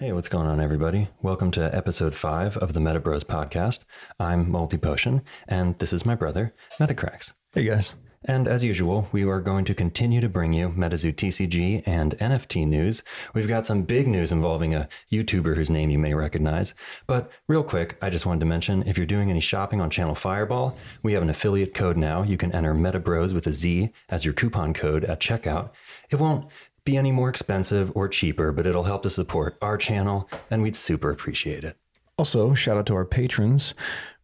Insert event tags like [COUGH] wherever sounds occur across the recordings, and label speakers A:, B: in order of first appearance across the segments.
A: Hey, what's going on, everybody? Welcome to episode five of the Meta Bros podcast. I'm Multi Potion, and this is my brother, Metacrax.
B: Hey guys.
A: And as usual, we are going to continue to bring you MetaZoo TCG and NFT news. We've got some big news involving a YouTuber whose name you may recognize. But real quick, I just wanted to mention if you're doing any shopping on Channel Fireball, we have an affiliate code now. You can enter MetaBros with a Z as your coupon code at checkout. It won't be any more expensive or cheaper, but it'll help to support our channel, and we'd super appreciate it.
B: Also, shout out to our patrons.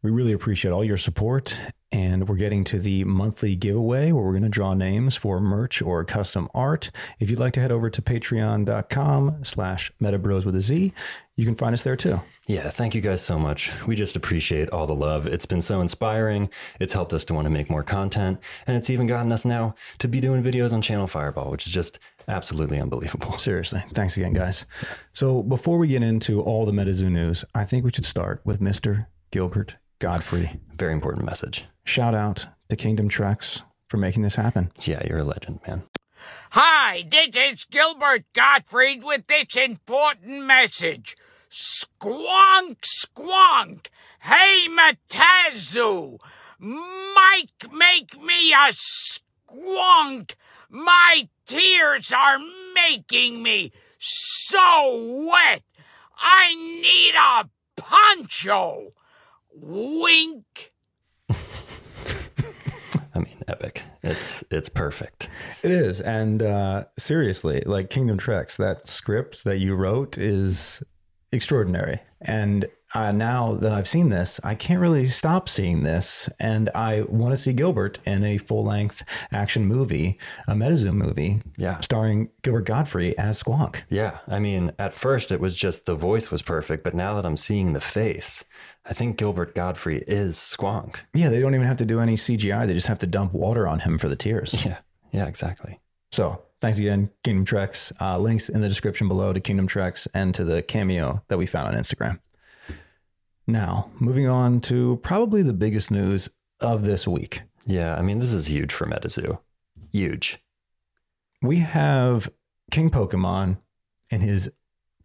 B: We really appreciate all your support. And we're getting to the monthly giveaway where we're going to draw names for merch or custom art. If you'd like to head over to patreon.com slash metabros with a Z, you can find us there too.
A: Yeah, thank you guys so much. We just appreciate all the love. It's been so inspiring. It's helped us to want to make more content. And it's even gotten us now to be doing videos on Channel Fireball, which is just absolutely unbelievable. [LAUGHS]
B: Seriously. Thanks again, guys. So before we get into all the MetaZoo news, I think we should start with Mr. Gilbert Godfrey.
A: Very important message.
B: Shout out to Kingdom Treks for making this happen.
A: Yeah, you're a legend, man.
C: Hi, this is Gilbert Gottfried with this important message. Squonk, squonk. Hey, Matazu. Mike, make me a squonk. My tears are making me so wet. I need a poncho. Wink. [LAUGHS]
A: I mean, epic. It's it's perfect.
B: It is. And uh, seriously, like Kingdom Treks, that script that you wrote is extraordinary. And uh, now that I've seen this, I can't really stop seeing this. And I want to see Gilbert in a full length action movie, a MetaZoo movie,
A: Yeah.
B: starring Gilbert Godfrey as Squonk.
A: Yeah, I mean, at first it was just the voice was perfect, but now that I'm seeing the face, I think Gilbert Godfrey is Squonk.
B: Yeah, they don't even have to do any CGI. They just have to dump water on him for the tears.
A: Yeah, yeah, exactly.
B: So thanks again, Kingdom Treks. Uh, links in the description below to Kingdom Treks and to the cameo that we found on Instagram. Now, moving on to probably the biggest news of this week.
A: Yeah, I mean, this is huge for MetaZoo. Huge.
B: We have King Pokemon in his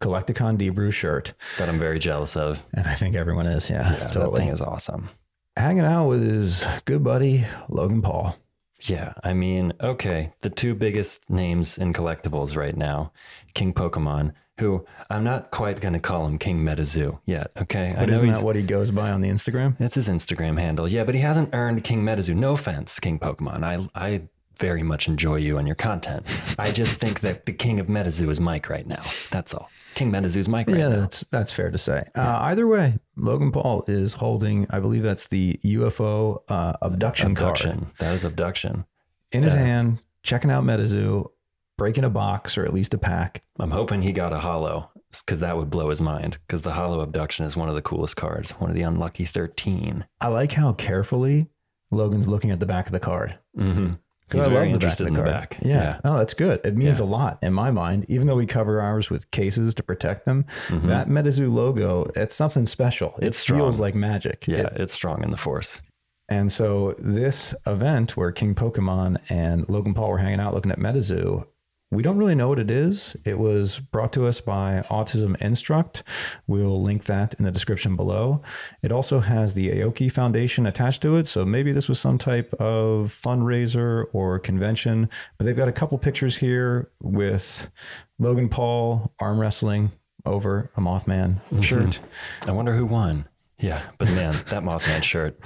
B: Collecticon Debrew shirt.
A: That I'm very jealous of.
B: And I think everyone is, yeah,
A: Yeah, that
B: totally.
A: thing is awesome.
B: Hanging out with his good buddy, Logan Paul.
A: Yeah, I mean, okay, the two biggest names in collectibles right now, King Pokemon, who I'm not quite going to call him King MetaZoo yet, okay?
B: But isn't that what he goes by on the Instagram?
A: That's his Instagram handle. Yeah, but he hasn't earned King MetaZoo. No offense, King Pokemon. I I very much enjoy you and your content. I just think that the King of MetaZoo is Mike right now. That's all. King MetaZoo's Mike right
B: yeah,
A: now.
B: that's that's fair to say. Uh, either way, Logan Paul is holding, I believe that's the UFO uh, abduction, card
A: That is abduction.
B: in his hand, checking out MetaZoo, breaking a box or at least a pack.
A: I'm hoping he got a hollow because that would blow his mind. Because the hollow abduction is one of the coolest cards, one of the unlucky 13.
B: I like how carefully Logan's looking at the back of the card.
A: Mm-hmm. He's
B: I
A: very interested in the back.
B: Yeah. Oh, that's good. It means
A: Yeah.
B: a lot in my mind. Even though we cover ours with cases to protect them,
A: Mhm.
B: that MetaZoo logo, it's something special. It
A: It's
B: feels like magic.
A: Yeah,
B: It-
A: it's strong in the force.
B: and so this event where King Pokemon and Logan Paul were hanging out looking at MetaZoo, we don't really know what it is. It was brought to us by Autism Instruct. We'll link that in the description below. It also has the Aoki Foundation attached to it, so maybe this was some type of fundraiser or convention. But they've got a couple pictures here with Logan Paul arm wrestling over a Mothman shirt.
A: I wonder who won. Yeah, but man, that Mothman shirt.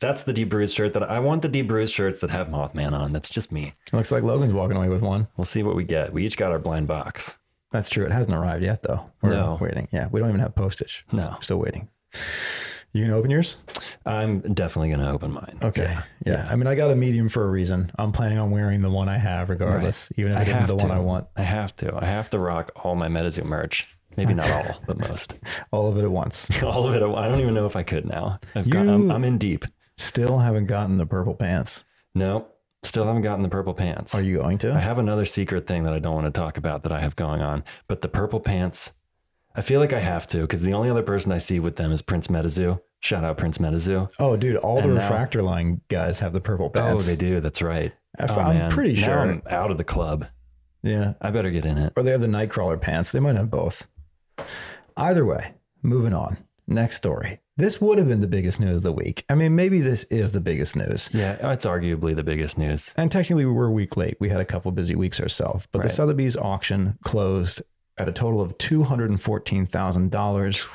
A: That's the debruised shirt that I want the debruised shirts that have Mothman on. That's just me.
B: Looks like Logan's walking away with one.
A: We'll see what we get. We each got our blind box.
B: That's true. It hasn't arrived yet, though. We're
A: No.
B: waiting. Yeah, we don't even have postage.
A: No.
B: Still waiting. You gonna open yours?
A: I'm definitely going to open mine.
B: Okay. Yeah. I mean, I got a medium for a reason. I'm planning on wearing the one I have, regardless, even if it isn't the
A: to.
B: one I want.
A: I have to. I have to rock all my MetaZoo merch. Maybe not all, but most. [LAUGHS]
B: All of it at once. [LAUGHS]
A: all of it. I don't even know if I could now. I've got, I'm, I'm in deep.
B: Still haven't gotten the purple pants.
A: No, still haven't gotten the purple pants.
B: Are you going to?
A: I have another secret thing that I don't want to talk about that I have going on, but the purple pants, I feel like I have to because the only other person I see with them is Prince Metazoo. Shout out Prince Metazoo.
B: oh, dude, all the
A: And now-
B: refractor line guys have the purple
A: oh,
B: pants.
A: Oh, they do. That's right.
B: I-
A: Oh,
B: I'm
A: man.
B: pretty
A: Now
B: sure.
A: I'm out of the club.
B: Yeah.
A: I better get in it.
B: Or they have the Nightcrawler pants. They might have both. Either way, moving on. Next story. This would have been the biggest news of the week. I mean, maybe this is the biggest news.
A: Yeah, it's arguably the biggest news.
B: And technically, we were a week late. We had a couple busy weeks ourselves. But
A: Right.
B: the Sotheby's auction closed at a total of $214,000,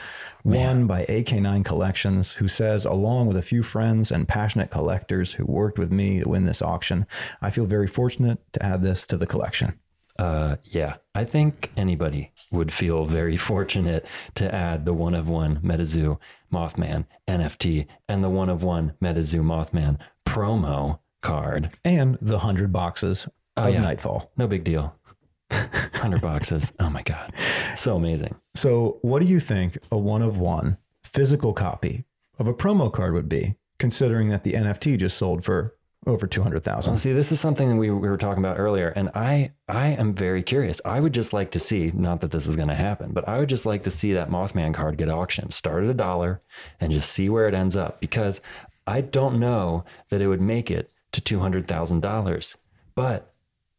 B: won by AK9 Collections, who says, along with a few friends and passionate collectors who worked with me to win this auction, I feel very fortunate to add this to the collection.
A: Uh, yeah, I think anybody would feel very fortunate to add the one of one MetaZoo Mothman NFT and the one of one MetaZoo Mothman promo card.
B: And the 100 boxes oh, of
A: yeah.
B: Nightfall.
A: No big deal. [LAUGHS] 100 boxes. Oh my God. So amazing.
B: So, what do you think a one of one physical copy of a promo card would be, considering that the NFT just sold for over 200,000?
A: Well, see, this is something that we, we were talking about earlier, and I I am very curious. I would just like to see, not that this is going to happen, but I would just like to see that Mothman card get auctioned, start at a dollar, and just see where it ends up. Because I don't know that it would make it to two hundred thousand dollars, but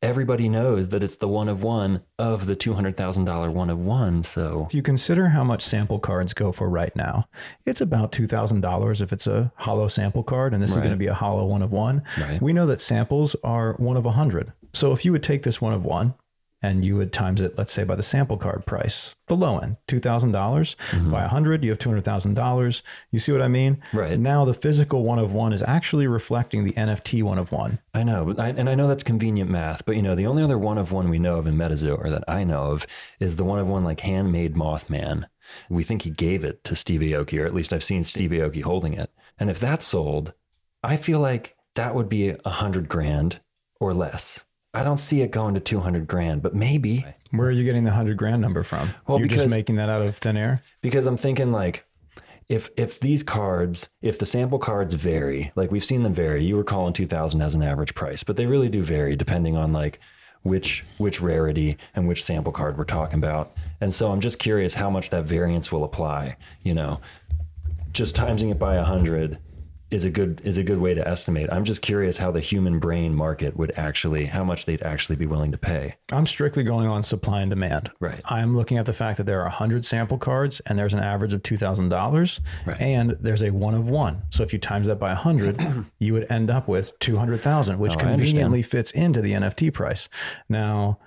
A: everybody knows that it's the one of one of the two hundred thousand dollar one of one. So
B: If you consider how much sample cards go for right now, it's about $2,000 if it's a hollow sample card, and this is going to be a hollow one of one.
A: Right.
B: We know that samples are one of a 100. So if you would take this one of one and you would times it, let's say, by the sample card price, the low end, $2,000 mm-hmm. by a 100, you have $200,000. You see what I mean?
A: Right.
B: Now the physical one of one is actually reflecting the NFT one of one.
A: I know, but I, and I know that's convenient math, but you know, the only other one of one we know of in MetaZoo, or that I know of, is the one of one like handmade Mothman. We think he gave it to Steve Aoki, or at least I've seen Steve Aoki holding it. And if that's sold, I feel like that would be a hundred grand or less. I don't see it going to two hundred grand, but maybe
B: Where are you getting the 100 grand number from?
A: Well,
B: You're
A: because-
B: just making that out of thin air?
A: because I'm thinking like if if these cards, if the sample cards vary, like we've seen them vary, you were calling 2000 as an average price, but they really do vary depending on like which which rarity and which sample card we're talking about. And so I'm just curious how much that variance will apply, you know. Just timesing it by 100 is a good is a good way to estimate. I'm just curious how the human brain market would actually how much they'd actually be willing to pay.
B: I'm strictly going on supply and demand.
A: Right.
B: I'm looking at the fact that there are 100 sample cards and there's an average of $2,000
A: Right.
B: and there's a one of one. So if you times that by 100, [CLEARS THROAT] you would end up with 200,000, which
A: Oh,
B: conveniently fits into the NFT price. Now,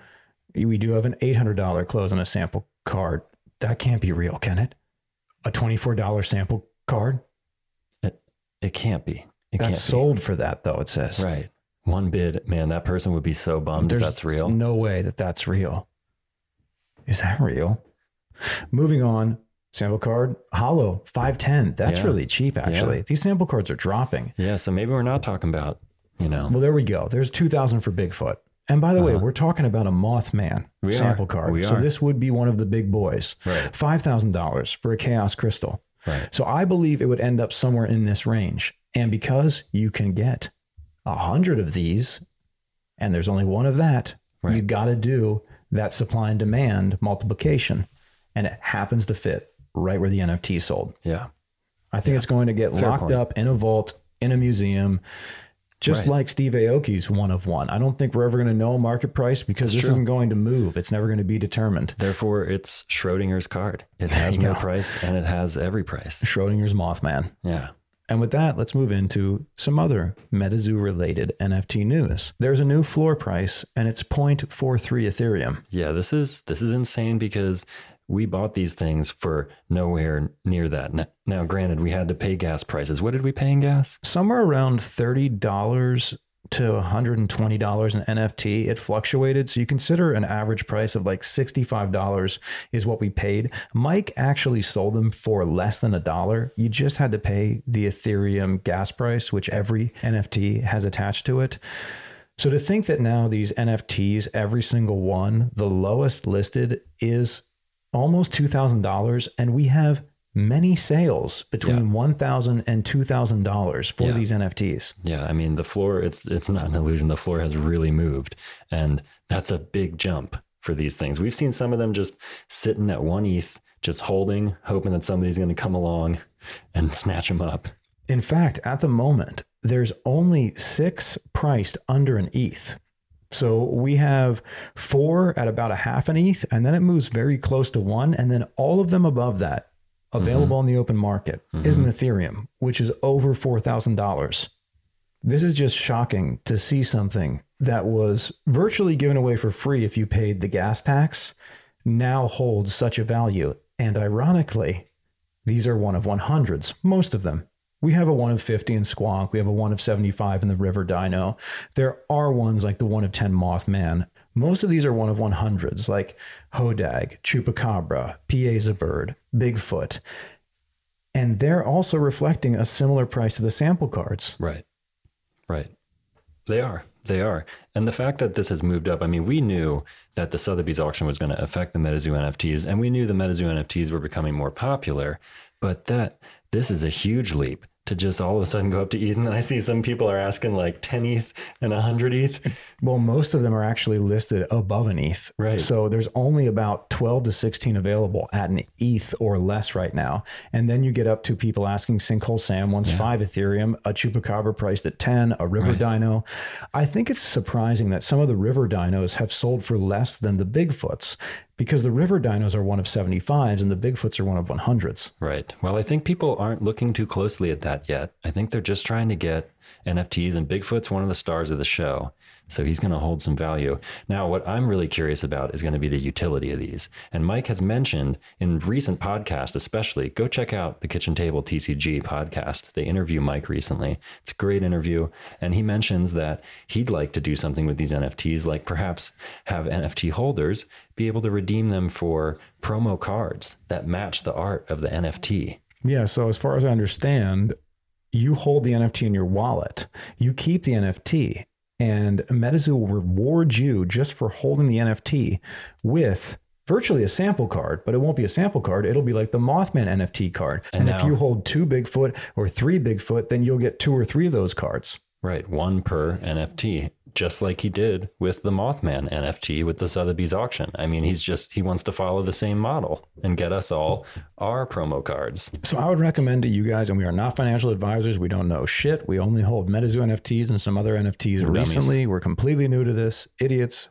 B: we do have an $800 close on a sample card. That can't be real, can it? A $24 sample card?
A: It, can't be. It
B: That's
A: can't
B: sold for that, though, it says.
A: Right. One bid, man, that person would be so bummed if that's real.
B: No way that that's real. Is that real? Moving on, sample card, hollow, 510. That's
A: Yeah.
B: really cheap, actually. These sample cards are dropping.
A: Yeah, so maybe we're not talking about, you know,
B: Well, there we go. There's 2000 for Bigfoot. And by the way, we're talking about a Mothman
A: Uh-huh. We
B: sample
A: are.
B: card.
A: We
B: so
A: are.
B: this would be one of the big boys.
A: Right.
B: $5,000 for a Chaos Crystal.
A: Right.
B: So I believe it would end up somewhere in this range. And because you can get a hundred of these, and there's only one of that,
A: Right.
B: you got to do that supply and demand multiplication, and it happens to fit right where the NFT sold.
A: yeah.
B: I think it's going to get
A: Fair
B: locked
A: point.
B: up in a vault in a museum. Just
A: Right.
B: like Steve Aoki's one of one. I don't think we're ever going to know market price because
A: That's
B: this
A: true.
B: isn't going to move. It's never going to be determined.
A: Therefore, it's Schrodinger's card. It has no
B: go.
A: price and it has every price.
B: Schrodinger's Mothman.
A: Yeah.
B: And with that, let's move into some other MetaZoo related NFT news. There's a new floor price and it's 0.43 Ethereum.
A: Yeah, this is this is insane because we bought these things for nowhere near that. Now, granted, we had to pay gas prices. What did we pay in gas?
B: Somewhere around $30 to $120 in NFT. It fluctuated. So you consider an average price of like $65 is what we paid. Mike actually sold them for less than a dollar. You just had to pay the Ethereum gas price, which every NFT has attached to it. So to think that now these NFTs, every single one, the lowest listed is almost $2,000 and we have many sales between $1,000 and $2,000 for
A: Yeah.
B: these NFTs.
A: Yeah, I mean the floor. It's it's not an illusion. The floor has really moved, and that's a big jump for these things. We've seen some of them just sitting at one ETH, just holding, hoping that somebody's going to come along and [LAUGHS] snatch them up.
B: In fact, at the moment, there's only six priced under an ETH. So we have four at about a half an ETH, and then it moves very close to one. And then all of them above that, available mm-hmm. in the open market, is an Ethereum, which is over $4,000. This is just shocking to see something that was virtually given away for free if you paid the gas tax now holds such a value. And ironically, these are one of 100s, most of them. We have a one of 50 in Squonk. We have a one of 75 in the River Dino. There are ones like the one of 10 Mothman. Most of these are one of 100s, like Hodag, Chupacabra, Piasa Bird, Bigfoot. And they're also reflecting a similar price to the sample cards.
A: Right. Right. They are. They are. And the fact that this has moved up, I mean, we knew that the Sotheby's auction was going to affect the MetaZoo NFTs, and we knew the MetaZoo NFTs were becoming more popular, but that this is a huge leap to just all of a sudden go up to ETH. And I see some people are asking like 10 ETH and 100 ETH.
B: Well, most of them are actually listed above an ETH.
A: Right.
B: So there's only about 12 to 16 available at an ETH or less right now. And then you get up to people asking Sinkhole Sam wants five Ethereum, a Chupacabra priced at 10, a River Dino. I think it's surprising that some of the River Dinos have sold for less than the Bigfoots because the River Dinos are one of 75s and the Bigfoots are one of 100s.
A: Right. Well, I think people aren't looking too closely at that yet. I think they're just trying to get NFTs, and Bigfoot's one of the stars of the show. So he's going to hold some value. Now, what I'm really curious about is going to be the utility of these. And Mike has mentioned in recent podcasts, especially, go check out the Kitchen Table TCG podcast. They interview Mike recently. It's a great interview. And he mentions that he'd like to do something with these NFTs, like perhaps have NFT holders be able to redeem them for promo cards that match the art of the NFT.
B: Yeah. So, as far as I understand, you hold the NFT in your wallet, you keep the NFT, and MetaZoo will reward you just for holding the NFT with virtually a sample card, but it won't be a sample card. It'll be like the Mothman NFT card. And, if
A: now-
B: you hold two Bigfoot or three Bigfoot, then you'll get two or three of those cards.
A: Right, one per NFT, just like he did with the Mothman NFT with the Sotheby's auction. I mean, he's just he wants to follow the same model and get us all our promo cards.
B: So I would recommend to you guys, and we are not financial advisors. We don't know shit. We only hold MetaZoo NFTs and some other NFTs
A: dummies.
B: recently. We're completely new to this, idiots.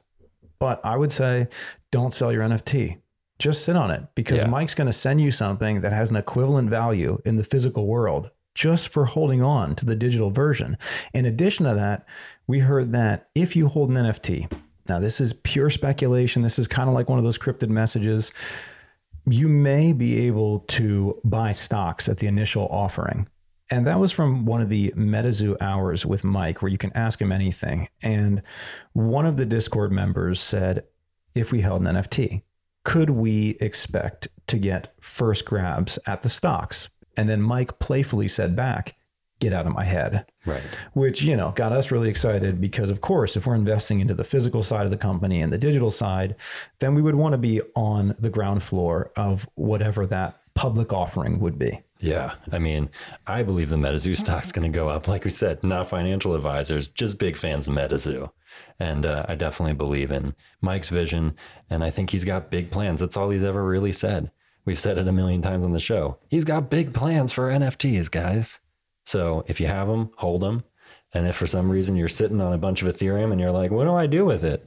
B: But I would say don't sell your NFT. Just sit on it because
A: Yeah.
B: Mike's going to send you something that has an equivalent value in the physical world just for holding on to the digital version. In addition to that, we heard that if you hold an NFT, now this is pure speculation. This is kind of like one of those cryptid messages you may be able to buy stocks at the initial offering. And that was from one of the MetaZoo hours with Mike, where you can ask him anything. And one of the Discord members said, if we held an NFT, could we expect to get first grabs at the stocks? And then Mike playfully said back, get out of my head
A: Right.
B: which you know got us really excited because of course if we're investing into the physical side of the company and the digital side then we would want to be on the ground floor of whatever that public offering would be
A: Yeah. I mean, I believe the MetaZoo stock's going to go up. Like we said, not financial advisors, just big fans of MetaZoo. And uh, I definitely believe in Mike's vision. And I think he's got big plans. That's all he's ever really said. We've said it a million times on the show. He's got big plans for NFTs, guys. So if you have them, hold them. And if for some reason you're sitting on a bunch of Ethereum and you're like, what do I do with it?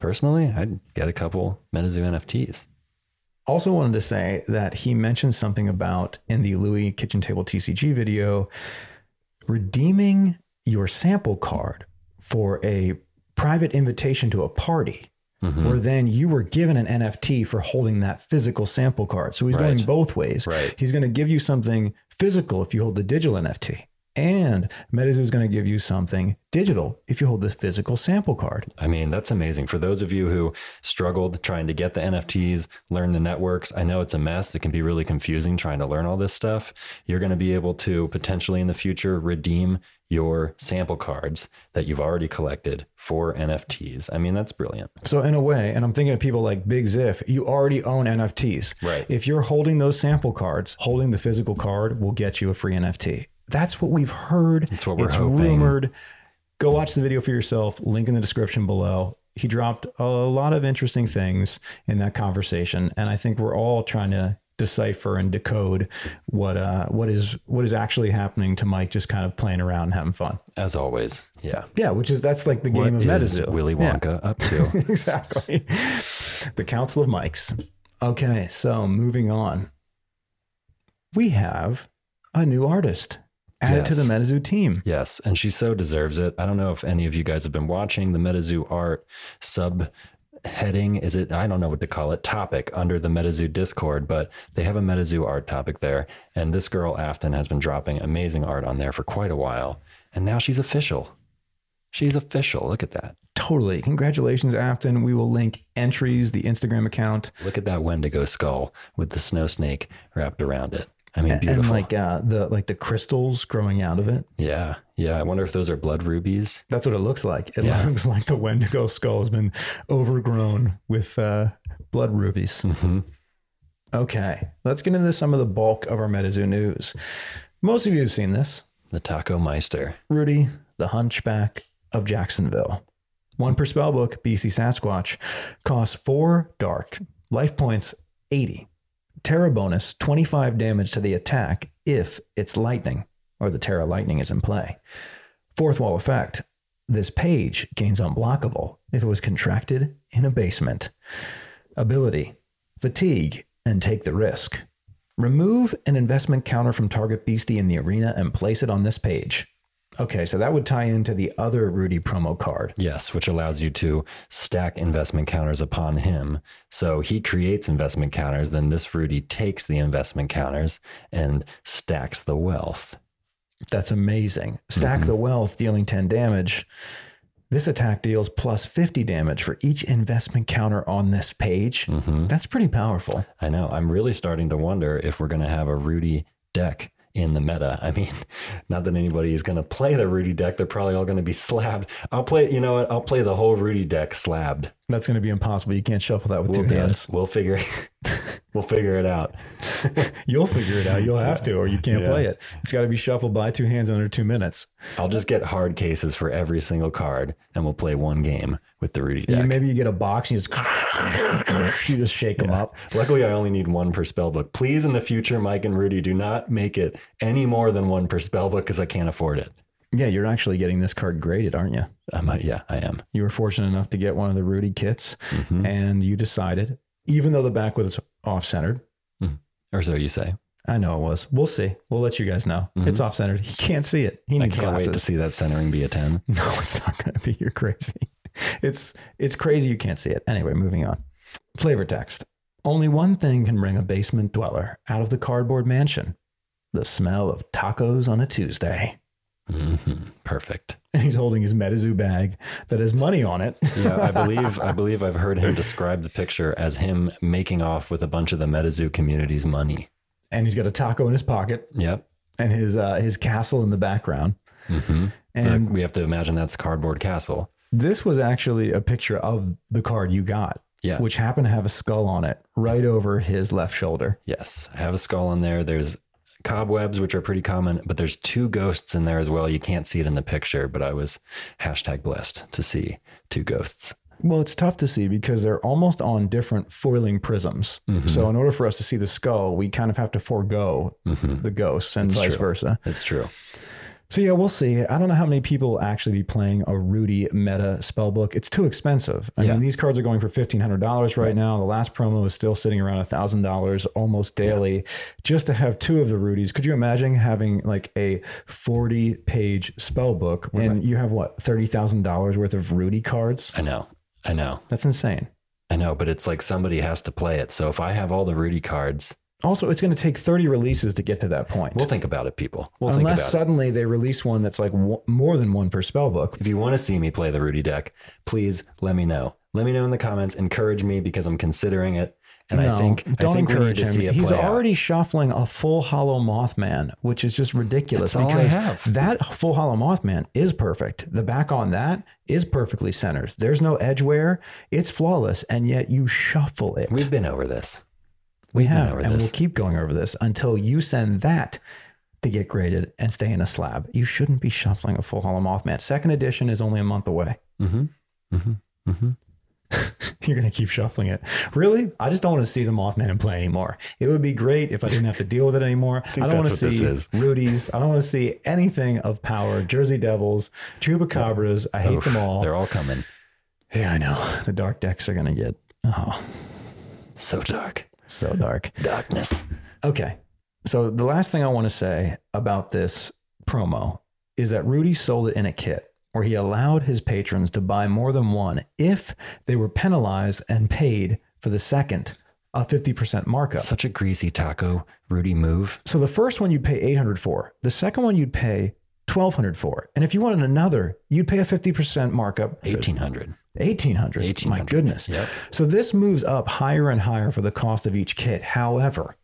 A: Personally, I'd get a couple MetaZoo NFTs.
B: also wanted to say that he mentioned something about in the louis kitchen table tcg video redeeming your sample card for a private invitation to a party Mm-hmm. where then you were given an NFT for holding that physical sample card. So he's going both ways.
A: Right.
B: He's going to give you something physical if you hold the digital NFT. And MetaZoo is going to give you something digital if you hold the physical sample card.
A: I mean, that's amazing. For those of you who struggled trying to get the NFTs, learn the networks, I know it's a mess. It can be really confusing trying to learn all this stuff. You're going to be able to potentially in the future redeem your sample cards that you've already collected for NFTs. I mean, that's brilliant.
B: So in a way, and I'm thinking of people like Big Ziff, you already own NFTs.
A: Right.
B: If you're holding those sample cards, holding the physical card will get you a free NFT. That's what we've heard.
A: That's what we're
B: it's
A: hoping.
B: rumored. Go watch the video for yourself. Link in the description below. He dropped a lot of interesting things in that conversation, and I think we're all trying to decipher and decode what uh what is what is actually happening to Mike just kind of playing around and having fun.
A: As always. Yeah.
B: Yeah, which is that's like the
A: What
B: game of
A: is
B: Metazoo.
A: Willy
B: Yeah.
A: Wonka up to? [LAUGHS]
B: exactly. The Council of Mikes. Okay, so moving on. We have a new artist added to the
A: Yes.
B: Metazoo team.
A: Yes, and she so deserves it. I don't know if any of you guys have been watching the MetaZoo art sub heading. Is it? I don't know what to call it. Topic under the MetaZoo Discord, but they have a MetaZoo art topic there, and this girl Afton has been dropping amazing art on there for quite a while, and now she's official. She's official. Look at that.
B: Totally. Congratulations, Afton. We will link entries, the Instagram account,
A: Look at that Wendigo skull with the snow snake wrapped around it. I mean,
B: and like uh, the like the crystals growing out of it.
A: yeah, yeah. I wonder if those are blood rubies.
B: That's what it looks like. It
A: Yeah.
B: looks like the Wendigo skull has been overgrown with uh, blood rubies.
A: hmm
B: Okay, let's get into some of the bulk of our MetaZoo news. Most of you have seen this.
A: The Taco Meister.
B: Rudy, the Hunchback of Jacksonville. One per spell book, BC Sasquatch, costs four dark, life points 80. Terra bonus 25 damage to the attack if it's lightning or the Terra lightning is in play. Fourth wall effect. This page gains unblockable if it was contracted in a basement. Ability fatigue and take the risk. Remove an investment counter from target beastie in the arena and place it on this page. Okay, so that would tie into the other Rudy promo card.
A: Yes, which allows you to stack investment counters upon him. So he creates investment counters, then this Rudy takes the investment counters and stacks the wealth.
B: That's amazing. Stack mm-hmm. the wealth, dealing 10 damage. This attack deals plus 50 damage for each investment counter on this page. Mm-hmm. That's pretty powerful.
A: I know. I'm really starting to wonder if we're going to have a Rudy deck in the meta. I mean, [LAUGHS] not that anybody is going to play the Rudy deck. They're probably all going to be slabbed. I'll play, you know what? I'll play the whole Rudy deck slabbed.
B: That's going to be impossible. You can't shuffle that with
A: We'll
B: two hands.
A: it. We'll figure [LAUGHS] we'll figure it out. [LAUGHS]
B: You'll figure it out. You'll have to, or you can't
A: Yeah.
B: play it. It's got to be shuffled by two hands under two minutes.
A: I'll just get hard cases for every single card and we'll play one game with the Rudy
B: You-
A: deck.
B: maybe you get a box and you just [LAUGHS] you just shake them up.
A: Luckily, I only need one per spell book. Please, in the future, Mike and Rudy, do not make it any more than one per spell book because I can't afford it.
B: Yeah, you're actually getting this card graded, aren't you?
A: Might, yeah, I am.
B: You were fortunate enough to get one of the Rudy kits,
A: Mm-hmm.
B: and you decided, even though the back was off centered,
A: Or so you say.
B: I know it was. We'll see. We'll let you guys know. It's off centered. He can't see it. He
A: Mm-hmm. I
B: needs
A: can't
B: glasses.
A: wait to see that centering be a 10. [LAUGHS]
B: No, it's not going to be. You're crazy. [LAUGHS] It's it's crazy. You can't see it. Anyway, moving on. Flavor text. Only one thing can bring a basement dweller out of the cardboard mansion: the smell of tacos on a Tuesday.
A: Mhm. Perfect.
B: And [LAUGHS] he's holding his MetaZoo bag that has money on it. [LAUGHS]
A: Yeah, I believe I [LAUGHS] believe I've heard him describe the picture as him making off with a bunch of the MetaZoo community's money.
B: and he's got a taco in his pocket
A: Yep.
B: and his uh, his castle in the background.
A: hmm
B: And
A: we have to imagine that's cardboard castle.
B: this was actually a picture of the card you got,
A: Yeah.
B: which happened to have a skull on it right over his left shoulder.
A: Yes, I have a skull on there. There's cobwebs, which are pretty common, but there's two ghosts in there as well. You can't see it in the picture, but I was hashtag blessed to see two ghosts.
B: Well, it's tough to see because they're almost on different foiling prisms.
A: Mm-hmm.
B: So, in order for us to see the skull, we kind of have to forego the ghosts and vice
A: Mm-hmm. true.
B: versa.
A: It's true.
B: So, yeah, we'll see. I don't know how many people will actually be playing a Rudy meta spell book. It's too expensive. I
A: Yeah.
B: mean, these cards are going for $1,500 right, now. The last promo is still sitting around $1,000 almost daily just to have two of the Rudies. Could you imagine having like a 40 page spell book and you have what, $30,000 worth of Rudy cards?
A: I know. I know.
B: That's insane.
A: I know, but it's like somebody has to play it. So if I have all the Rudy cards,
B: Also, it's going to take 30 releases to get to that point.
A: we'll think about it, people. We'll think
B: Unless
A: about it.
B: suddenly they release one that's like w- more than one per spell book.
A: If you want to see me play the Rudy deck, please let me know. Let me know in the comments. Encourage me because I'm considering it. And I think
B: don't
A: I think
B: encourage
A: to
B: him. He's
A: play out.
B: already shuffling a full hollow Mothman, which is just ridiculous
A: That's all I
B: because
A: have.
B: that full hollow Mothman is perfect. The back on that is perfectly centered. There's no edge wear. It's flawless, and yet you shuffle it.
A: We've been over this.
B: We have, and
A: this.
B: we'll keep going over this until you send that to get graded and stay in a slab. You shouldn't be shuffling a full hollow Mothman. Second edition is only a month away.
A: Mm-hmm. Mm-hmm. Mm-hmm. [LAUGHS]
B: You're going to keep shuffling it. Really? I just don't want to see the Mothman in play anymore. It would be great if I didn't have to deal with it anymore. [LAUGHS] I, don't want to
A: that's what this
B: see. Rudy's. I don't want to see anything of power. Jersey Devils, Chupacabras. I hate them all.
A: They're all coming.
B: Yeah, I know. The dark decks are going to get oh,
A: So dark.
B: So dark.
A: Darkness.
B: Okay. So the last thing I want to say about this promo is that Rudy sold it in a kit where he allowed his patrons to buy more than one if they were penalized and paid for the second a 50% markup.
A: Such a greasy taco, Rudy move.
B: So the first one you'd pay 800 for. The second one you'd pay 1200 for. And if you wanted another, you'd pay a 50% markup.
A: 1800.
B: 1800. My goodness.
A: Yep.
B: So this moves up higher and higher for the cost of each kit. However,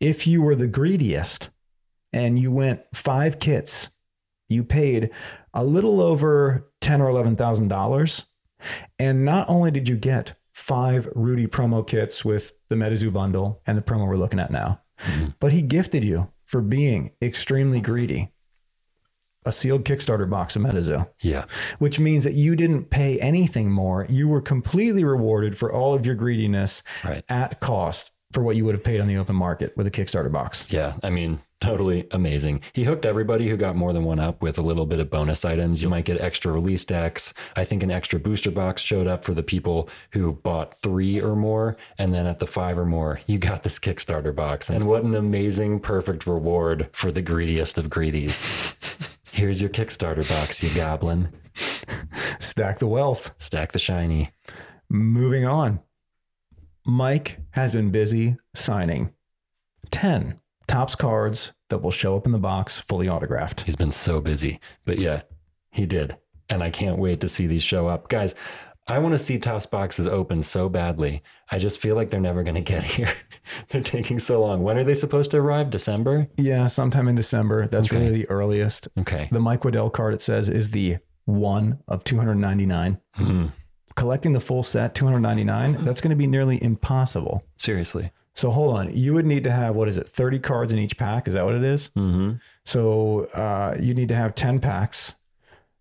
B: if you were the greediest and you went five kits, you paid a little over ten or eleven thousand dollars. And not only did you get five Rudy promo kits with the MetaZoo bundle and the promo we're looking at now, mm-hmm. but he gifted you for being extremely greedy a sealed Kickstarter box of MetaZoo
A: Yeah.
B: which means that you didn't pay anything more. You were completely rewarded for all of your greediness
A: Right.
B: at cost for what you would have paid on the open market with a Kickstarter box.
A: Yeah. I mean, totally amazing. He hooked everybody who got more than one up with a little bit of bonus items. You might get extra release decks. I think an extra booster box showed up for the people who bought three or more. And then at the five or more, you got this Kickstarter box. And what an amazing, perfect reward for the greediest of greedies. [LAUGHS] Here's your Kickstarter box, you goblin.
B: Stack the wealth.
A: Stack the shiny.
B: Moving on. Mike has been busy signing 10 tops cards that will show up in the box fully autographed.
A: He's been so busy. But yeah, he did. And I can't wait to see these show up. Guys, I want to see Toss boxes open so badly. I just feel like they're never going to get [LAUGHS] here. they're taking so long. When are they supposed to arrive? December?
B: Yeah, sometime in December. That's
A: Okay.
B: really the earliest.
A: Okay.
B: The Mike Waddell card, it says, is the one of 299.
A: Mhm.
B: Collecting the full set, 299, that's going to be nearly impossible.
A: Seriously.
B: So hold on. You would need to have, what is it, 30 cards in each pack? Is that what it is?
A: hmm
B: So uh, you need to have 10 packs.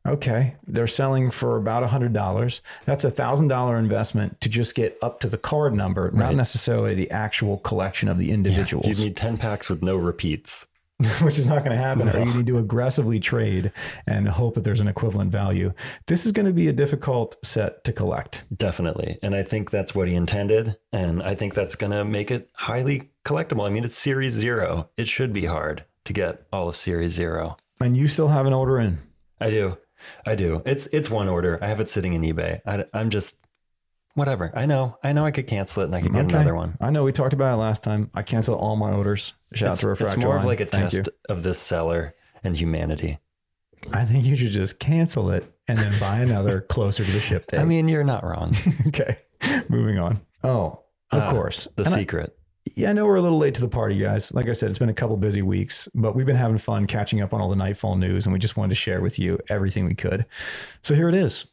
B: Okay. They're selling for about $100. That's a $1,000 investment to just get up to the card number, not necessarily the actual collection of the individuals,
A: You need 10 packs with no repeats. [LAUGHS]
B: which is not going to happen. Or you need to aggressively trade and hope that there's an equivalent value. This is going to be a difficult set to collect.
A: Definitely. And I think that's what he intended. And I think that's going to make it highly collectible. I mean, it's Series Zero. It should be hard to get all of Series Zero.
B: And you still have an order in.
A: I do. I do. It's it's one order. I have it sitting in eBay. I, am just whatever. I know. I know I could cancel it and I could get
B: Okay.
A: another one.
B: I know we talked about it last time. I cancel all my orders. Shout out
A: It's,
B: to
A: it's
B: Refractor.
A: more of like a
B: Thank
A: test
B: you.
A: of this seller and humanity.
B: I think you should just cancel it and then buy another [LAUGHS] closer to the ship date.
A: I mean, you're not wrong. [LAUGHS]
B: okay. Moving on. Oh, of
A: Uh,
B: course.
A: The
B: And I-
A: secret.
B: Yeah, I know we're a little late to the party, guys. Like I said, it's been a couple busy weeks, but we've been having fun catching up on all the Nightfall news, and we just wanted to share with you everything we could. So here it is.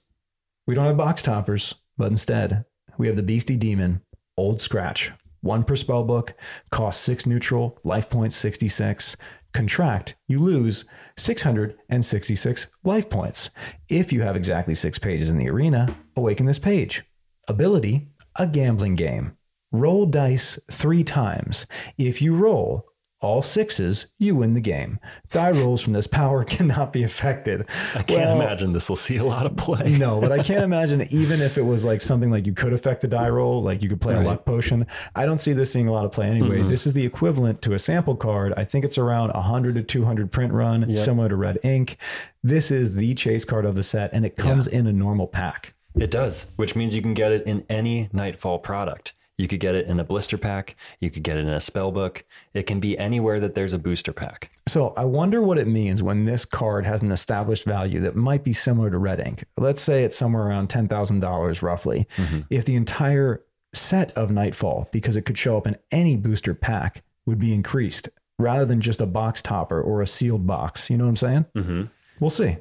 B: We don't have box toppers, but instead, we have the Beastie Demon, Old Scratch. One per spell book, cost six neutral, life points 66. Contract, you lose 666 life points. If you have exactly six pages in the arena, awaken this page. Ability, a gambling game. Roll dice three times. If you roll all sixes, you win the game. Die rolls from this power [LAUGHS] cannot be affected.
A: I can't imagine this will see a lot of play. [LAUGHS]
B: No, but I can't [LAUGHS] imagine even if it was like something like you could affect the die roll, like you could play
A: Right.
B: a luck potion. I don't see this seeing a lot of play anyway. Mm-hmm. This is the equivalent to a sample card. I think it's around 100 to 200 print run,
A: Yep.
B: similar to red ink. This is the chase card of the set, and it comes in a normal pack.
A: It does, which means you can get it in any Nightfall product. You could get it in a blister pack. You could get it in a spell book. It can be anywhere that there's a booster pack.
B: So I wonder what it means when this card has an established value that might be similar to red ink. Let's say it's somewhere around ten thousand dollars roughly. If the entire set of Nightfall, because it could show up in any booster pack, would be increased rather than just a box topper or a sealed box. You know what I'm saying?
A: Mm-hmm.
B: We'll see.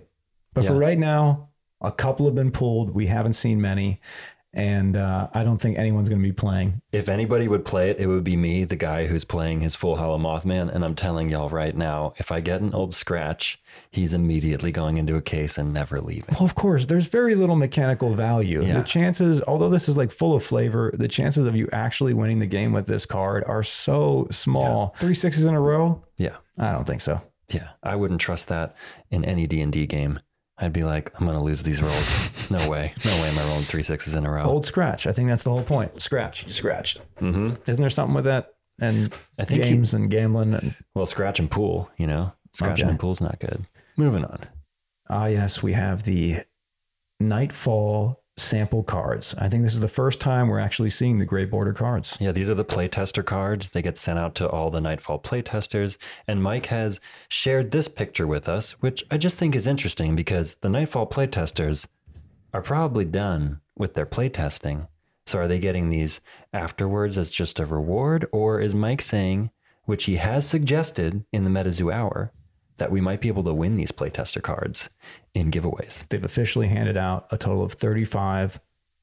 B: But for right now, a couple have been pulled. We haven't seen many. And uh, I don't think anyone's going to be playing.
A: If anybody would play it, it would be me, the guy who's playing his full Hollow Mothman. And I'm telling y'all right now, if I get an old scratch, he's immediately going into a case and never leaving.
B: Well, of course, there's very little mechanical value.
A: Yeah.
B: The chances, although this is like full of flavor, the chances of you actually winning the game with this card are so small. Three sixes in a row?
A: Yeah.
B: I don't think so.
A: Yeah. I wouldn't trust that in any D&D game. I'd be like, I'm going to lose these rolls. [LAUGHS] No way. No way am I rolling three sixes in a row.
B: Old scratch. I think that's the whole point. Scratch. You scratched. Mm-hmm. Isn't there something with that? And
A: I think he-
B: games and gambling. And,
A: Well, scratch and pool, you know? Scratching
B: Okay.
A: and pool's not good. Moving on.
B: ah, yes, we have the Nightfall sample cards. I think this is the first time we're actually seeing the gray border cards.
A: Yeah, these are the playtester cards. They get sent out to all the Nightfall playtesters. And Mike has shared this picture with us, which I just think is interesting because the Nightfall playtesters are probably done with their playtesting. So are they getting these afterwards as just a reward? Or is Mike saying, which he has suggested in the MetaZoo Hour, that we might be able to win these playtester cards in giveaways?
B: They've officially handed out a total of 35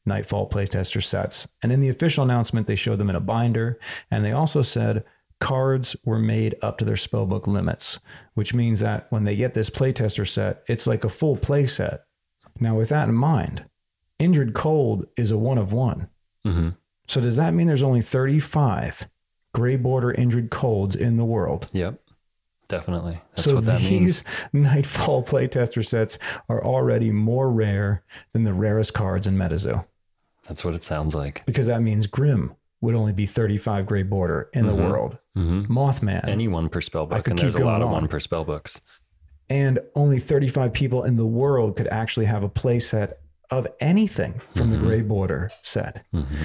B: Nightfall playtester sets. And in the official announcement, they showed them in a binder. And they also said cards were made up to their spellbook limits, which means that when they get this playtester set, it's like a full play set. Now, with that in mind, Injured Cold is a one of one.
A: Mm-hmm.
B: So does that mean there's only 35 gray border Injured Colds in the world?
A: Yep, definitely. That's
B: so
A: what that
B: these
A: means. [LAUGHS]
B: Nightfall playtester sets are already more rare than the rarest cards in MetaZoo.
A: That's what it sounds like.
B: Because that means Grim would only be 35 gray border in the mm-hmm. world. Mm-hmm. Mothman.
A: Any one per spell book, and there's a lot
B: going
A: of
B: on.
A: one per spell books.
B: and only 35 people in the world could actually have a play set of anything from the mm-hmm. gray border set. Mm-hmm.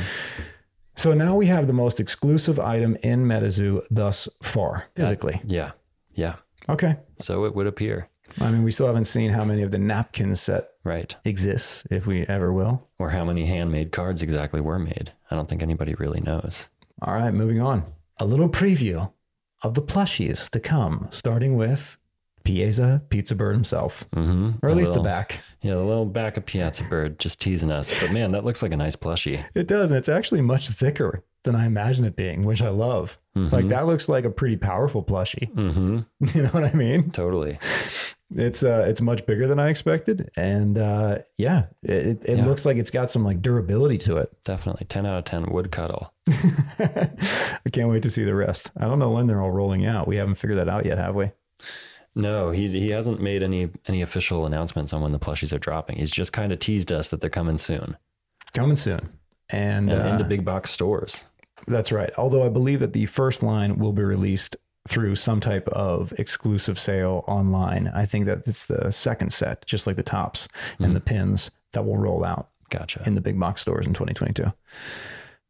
B: So now we have the most exclusive item in MetaZoo thus far, physically.
A: Yeah, yeah.
B: Okay.
A: So it would appear,
B: I mean, we still haven't seen how many of the napkin set
A: right?
B: exists, if we ever will.
A: Or how many handmade cards exactly were made. I don't think anybody really knows.
B: All right, moving on. A little preview of the plushies to come, starting with Piasa Pizza Bird himself,
A: Mm-hmm.
B: or at least the back.
A: Yeah, the little back of Piasa Bird just teasing us. But man, that looks like a nice plushie. [LAUGHS]
B: It does, and it's actually much thicker than I imagine it being, which I love. Like that looks like a pretty powerful plushie.
A: Mm-hmm. [LAUGHS]
B: You know what I mean?
A: Totally.
B: It's uh, it's much bigger than I expected, and uh, yeah, it, it
A: Yeah.
B: looks like it's got some like durability to it.
A: Definitely. 10 out of 10 wood cuddle. [LAUGHS]
B: I can't wait to see the rest. I don't know when they're all rolling out. We haven't figured that out yet, have we?
A: No, he he hasn't made any any official announcements on when the plushies are dropping. He's just kind of teased us that they're coming soon
B: Coming soon, and,
A: and
B: uh,
A: into big box stores.
B: That's right. Although I believe that the first line will be released through some type of exclusive sale online. I think that it's the second set, just like the tops and mm-hmm. the pins, that will roll out
A: Gotcha.
B: in the big box stores in 2022.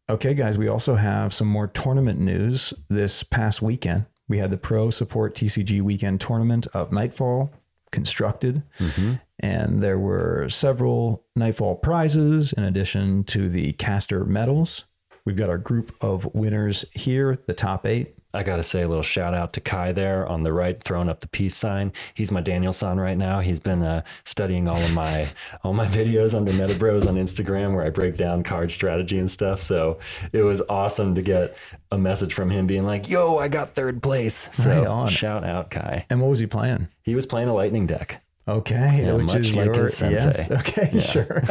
B: Okay, guys, we also have some more tournament news this past weekend. We had the Pro Support TCG Weekend Tournament of Nightfall constructed, mm-hmm. and there were several Nightfall prizes in addition to the caster medals. We've got our group of winners here, the top eight.
A: I got to say a little shout out to Kai there on the right, throwing up the peace sign. He's my Daniel son right now. He's been uh, studying all of my [LAUGHS] all my videos under Metabros on Instagram where I break down card strategy and stuff. So it was awesome to get a message from him being like, "Yo, I got third place." So
B: Right on.
A: shout out Kai.
B: And what was he playing?
A: He was playing a lightning deck.
B: Okay,
A: Yeah,
B: which
A: much
B: is
A: like
B: your
A: his sensei.
B: yes. Okay, sure.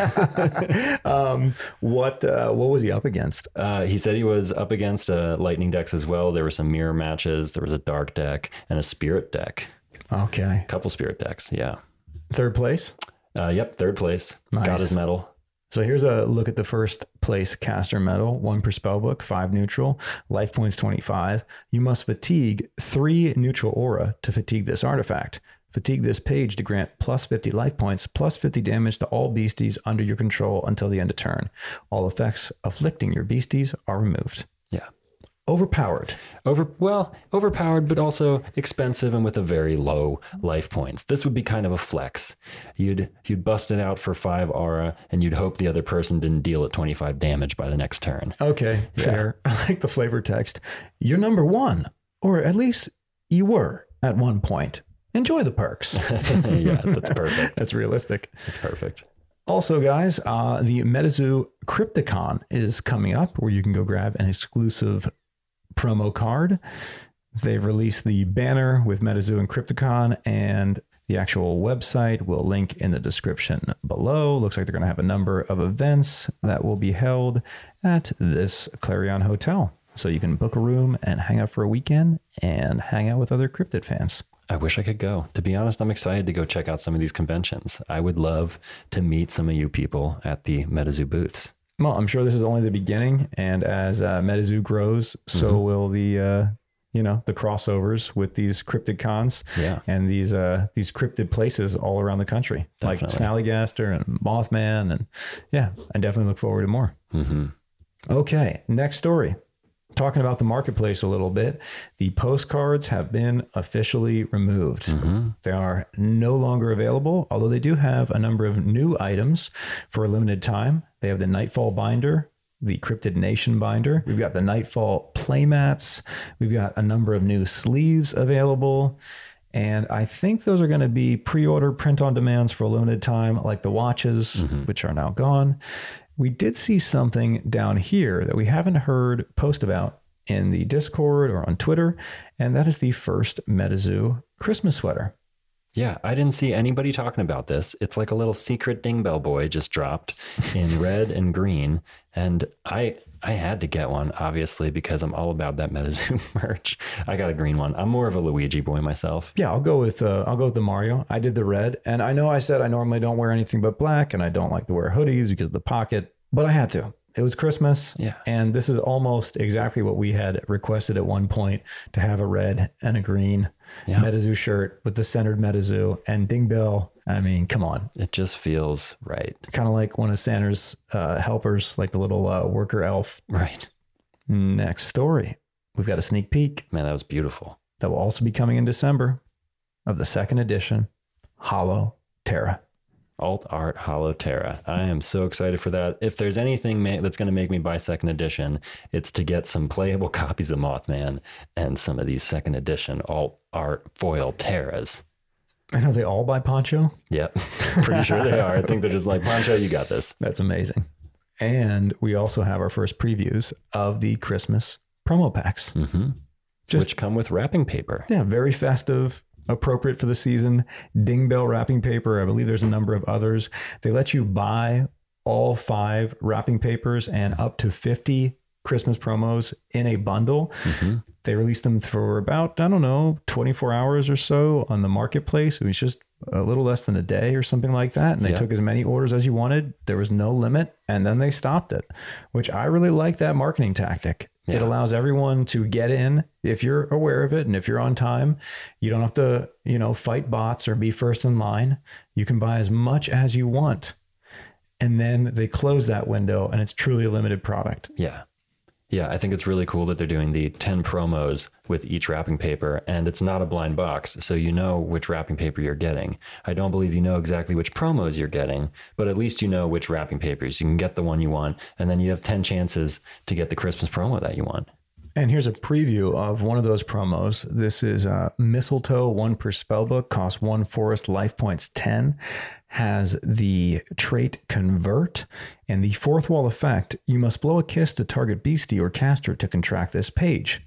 B: [LAUGHS] um, what uh, what was he up against?
A: Uh, he said he was up against uh, lightning decks as well. There were some mirror matches. There was a dark deck and a spirit deck.
B: Okay,
A: A couple spirit decks. Yeah.
B: third place.
A: Uh, yep. Third place. Got
B: Nice.
A: his medal.
B: So here's a look at the first place caster medal, one per spellbook, five neutral, life points 25. You must fatigue three neutral aura to fatigue this artifact. Fatigue this page to grant plus 50 life points, plus 50 damage to all beasties under your control until the end of turn. All effects afflicting your beasties are removed.
A: Yeah.
B: Overpowered.
A: Over well, overpowered, but also expensive and with a very low life points. This would be kind of a flex. You'd you'd bust it out for five aura, and you'd hope the other person didn't deal at twenty five damage by the next turn.
B: Okay, fair. [LAUGHS] I like the flavor text. You're number one, or at least you were at one point. Enjoy the perks. [LAUGHS]
A: yeah, that's perfect.
B: That's realistic.
A: That's perfect.
B: Also, guys, uh, the MetaZoo Crypticon is coming up where you can go grab an exclusive promo card. They've released the banner with MetaZoo and Crypticon, and the actual website will link in the description below. Looks like they're going to have a number of events that will be held at this Clarion Hotel. So you can book a room and hang out for a weekend and hang out with other Cryptid fans.
A: I wish I could go. To be honest, I'm excited to go check out some of these conventions. I would love to meet some of you people at the MetaZoo booths.
B: Well, I'm sure this is only the beginning, and as uh, MetaZoo grows, so will the uh, you know the crossovers with these cryptid cons
A: Yeah.
B: and these uh, these cryptid places all around the country, like Snallygaster and Mothman, and yeah, I definitely look forward to more.
A: hmm
B: Okay, next story. Talking about the marketplace a little bit, the postcards have been officially removed. Mm-hmm. They are no longer available, although they do have a number of new items for a limited time. They have the Nightfall binder, the Cryptid Nation binder. We've got the Nightfall playmats. We've got a number of new sleeves available. And I think those are going to be pre order print on demands for a limited time, like the watches, mm-hmm. which are now gone. We did see something down here that we haven't heard post about in the Discord or on Twitter, and that is the first MetaZoo Christmas sweater.
A: Yeah, I didn't see anybody talking about this. It's like a little secret ding bell boy just dropped in [LAUGHS] red and green, and I I had to get one obviously because I'm all about that [LAUGHS] MetaZoo merch. I got a green one. I'm more of a Luigi boy myself.
B: Yeah, I'll go with uh, I'll go with the Mario. I did the red, and I know I said I normally don't wear anything but black, and I don't like to wear hoodies because of the pocket, but I had to. It was Christmas,
A: Yeah.
B: and this is almost exactly what we had requested at one point to have a red and a green
A: Yeah.
B: MetaZoo shirt with the centered MetaZoo and Ding Bell. I mean, come on,
A: It just feels right.
B: kind of like one of Santa's uh, helpers, like the little uh, worker elf.
A: Right.
B: Next story, we've got a sneak peek
A: Man, that was beautiful.
B: that will also be coming in December of the second edition Hollow Terra.
A: Alt Art Hollow Terra. I am so excited for that. If there's anything ma- that's going to make me buy second edition, it's to get some playable [LAUGHS] copies of Mothman and some of these second edition Alt Art Foil Terras.
B: I know they all buy Poncho.
A: Yep. [LAUGHS] Pretty sure they are. I think they're just like, Pancho, you got this.
B: That's amazing. And we also have our first previews of the Christmas promo packs.
A: hmm
B: Just-
A: Which come with wrapping paper.
B: Yeah, very festive, appropriate for the season. Ding bell wrapping paper. I believe there's a number of others. They let you buy all five wrapping papers and up to 50 Christmas promos in a bundle. Mm-hmm. They released them for about, I don't know, 24 hours or so on the marketplace. It was just a little less than a day or something like that. And they
A: Yeah.
B: took as many orders as you wanted. There was no limit. And then they stopped it, which I really like that marketing tactic. It allows everyone to get in if you're aware of it and if you're on time. You don't have to, you know, fight bots or be first in line. You can buy as much as you want. And then they close that window and it's truly a limited product.
A: Yeah. Yeah, I think it's really cool that they're doing the 10 promos with each wrapping paper, and it's not a blind box, so you know which wrapping paper you're getting. I don't believe you know exactly which promos you're getting, but at least you know which wrapping papers. You can get the one you want, and then you have 10 chances to get the Christmas promo that you want.
B: And here's a preview of one of those promos. This is uh, Mistletoe, one per spellbook, costs one forest life points 10, has the trait Convert, and the fourth wall effect. You must blow a kiss to target beastie or caster to contract this page.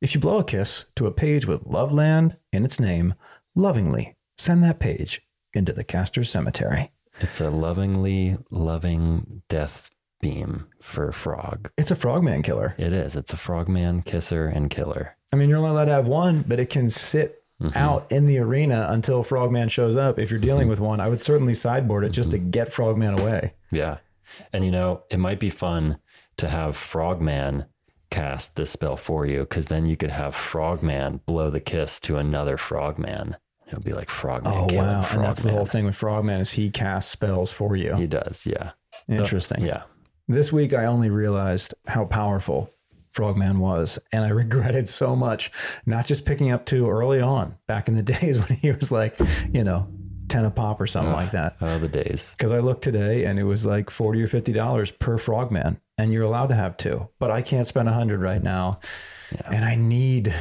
B: If you blow a kiss to a page with Loveland in its name, lovingly send that page into the caster's cemetery.
A: It's a lovingly loving death beam for frog.
B: It's a frogman killer.
A: It is. It's a frogman kisser and killer.
B: I mean, you're only allowed to have one, but it can sit mm-hmm. out in the arena until Frogman shows up. If you're dealing mm-hmm. with one, I would certainly sideboard it just to mm-hmm. get Frogman away.
A: Yeah. And you know, it might be fun to have Frogman cast this spell for you because then you could have Frogman blow the kiss to another Frogman. It'll be like Frogman.
B: Oh wow! And that's the whole thing with Frogman is he casts spells for you.
A: He does. Yeah.
B: Interesting.
A: Yeah.
B: This week I only realized how powerful Frogman was, and I [LAUGHS] regretted so much not just picking up two early on back in the [LAUGHS] days when he was like, you know, ten a pop or something like that.
A: Oh, the days.
B: Because I looked today and it was like forty or fifty dollars per frogman, and you're allowed to have two. But I can't spend a hundred right now, and I need